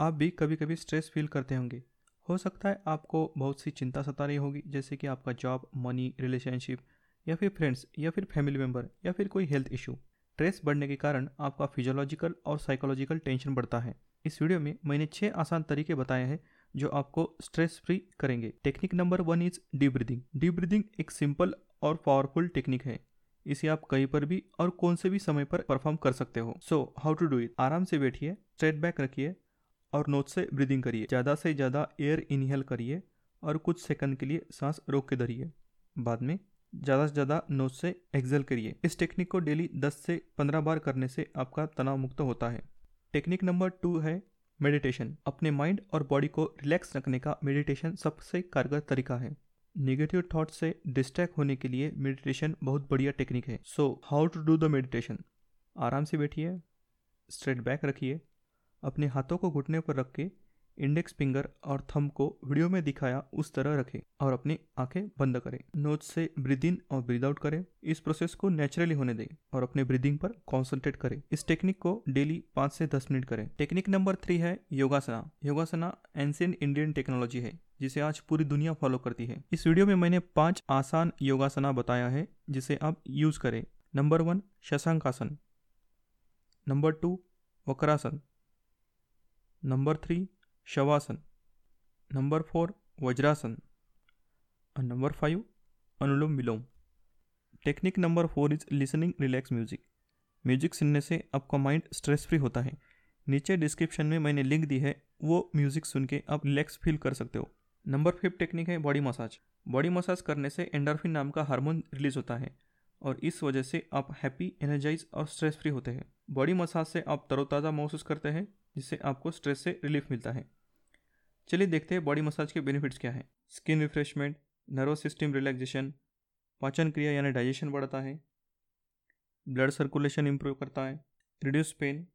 आप भी कभी कभी स्ट्रेस फील करते होंगे। हो सकता है आपको बहुत सी चिंता सता रही होगी, जैसे कि आपका जॉब मनी रिलेशनशिप या फिर फ्रेंड्स या फिर फैमिली मेंबर या फिर कोई हेल्थ इशू स्ट्रेस बढ़ने के कारण आपका फिजियोलॉजिकल और साइकोलॉजिकल टेंशन बढ़ता है। इस वीडियो में मैंने छः आसान तरीके बताए हैं जो आपको स्ट्रेस फ्री करेंगे। Technique number one is the breathing the breathing एक सिंपल और पावरफुल टेक्निक है। इसे आप कहीं पर भी और कौन से भी समय पर परफॉर्म कर सकते हो। So how to do it आराम से बैठिए स्ट्रेट बैक रखिए और नोच से ब्रीदिंग करिए। ज़्यादा से ज़्यादा एयर इनहेल करिए और कुछ सेकंड के लिए सांस रोक के धरिए। बाद में ज़्यादा से ज़्यादा नोच से एक्सेल करिए। इस टेक्निक को डेली 10 से 15 बार करने से आपका तनाव मुक्त होता है। टेक्निक नंबर टू है मेडिटेशन अपने माइंड और बॉडी को रिलैक्स रखने का मेडिटेशन सबसे कारगर तरीका है। नेगेटिव थॉट से डिस्ट्रैक्ट होने के लिए मेडिटेशन बहुत बढ़िया टेक्निक है। So how to do the meditation आराम से बैठिए स्ट्रेट बैक रखिए। अपने हाथों को घुटने पर रख के इंडेक्स फिंगर और थम को वीडियो में दिखाया, उस तरह रखें और अपनी आँखें बंद करें। नोज़ से ब्रीद इन और ब्रीद आउट करें। इस प्रोसेस को नेचुरली होने दें और अपने ब्रीदिंग पर कॉन्सेंट्रेट करें। इस टेक्निक को डेली पाँच से दस मिनट करें। टेक्निक नंबर थ्री है yogasana. Yogasana ancient Indian technology है, जिसे आज पूरी दुनिया फॉलो करती है। इस वीडियो में मैंने पाँच आसान योगासना बताया है, जिसे आप यूज़ करें। Number one Shashankasana number two Vakrasana. Number three, Shavasana. Number four, Vajrasana. और number five, Anulom Vilom. Technique number four is listening relax music. Music सुनने से आपका माइंड स्ट्रेस फ्री होता है। नीचे डिस्क्रिप्शन में मैंने लिंक दी है, वो म्यूज़िक सुन के आप रिलैक्स फील कर सकते हो। नंबर फिफ्थ टेक्निक है बॉडी मसाज। बॉडी मसाज करने से एंडोर्फिन नाम का हार्मोन रिलीज़ होता है और इस वजह से आप हैप्पी, एनर्जाइज और स्ट्रेस फ्री होते हैं। बॉडी मसाज से आप तरोताज़ा महसूस करते हैं जिससे आपको स्ट्रेस से रिलीफ मिलता है। चलिए देखते हैं बॉडी मसाज के बेनिफिट्स क्या हैं। Skin refreshment nervous system relaxation पाचन क्रिया यानी डाइजेशन बढ़ता है। ब्लड सर्कुलेशन इम्प्रूव करता है रिड्यूस पेन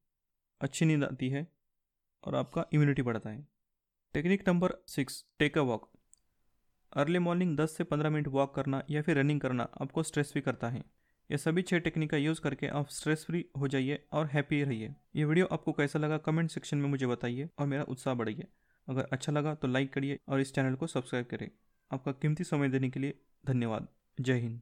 अच्छी नींद आती है और आपका इम्यूनिटी बढ़ता है। Technique number six take a walk early morning 10 से 15 मिनट वॉक करना या फिर रनिंग करना आपको स्ट्रेस भी करता है। ये सभी छह टेक्निक का यूज़ करके आप स्ट्रेस फ्री हो जाइए और हैप्पी रहिए। ये वीडियो आपको कैसा लगा कमेंट सेक्शन में मुझे बताइए और मेरा उत्साह बढ़िए अगर अच्छा लगा तो लाइक करिए और इस चैनल को सब्सक्राइब करें। आपका कीमती समय देने के लिए धन्यवाद। जय हिंद।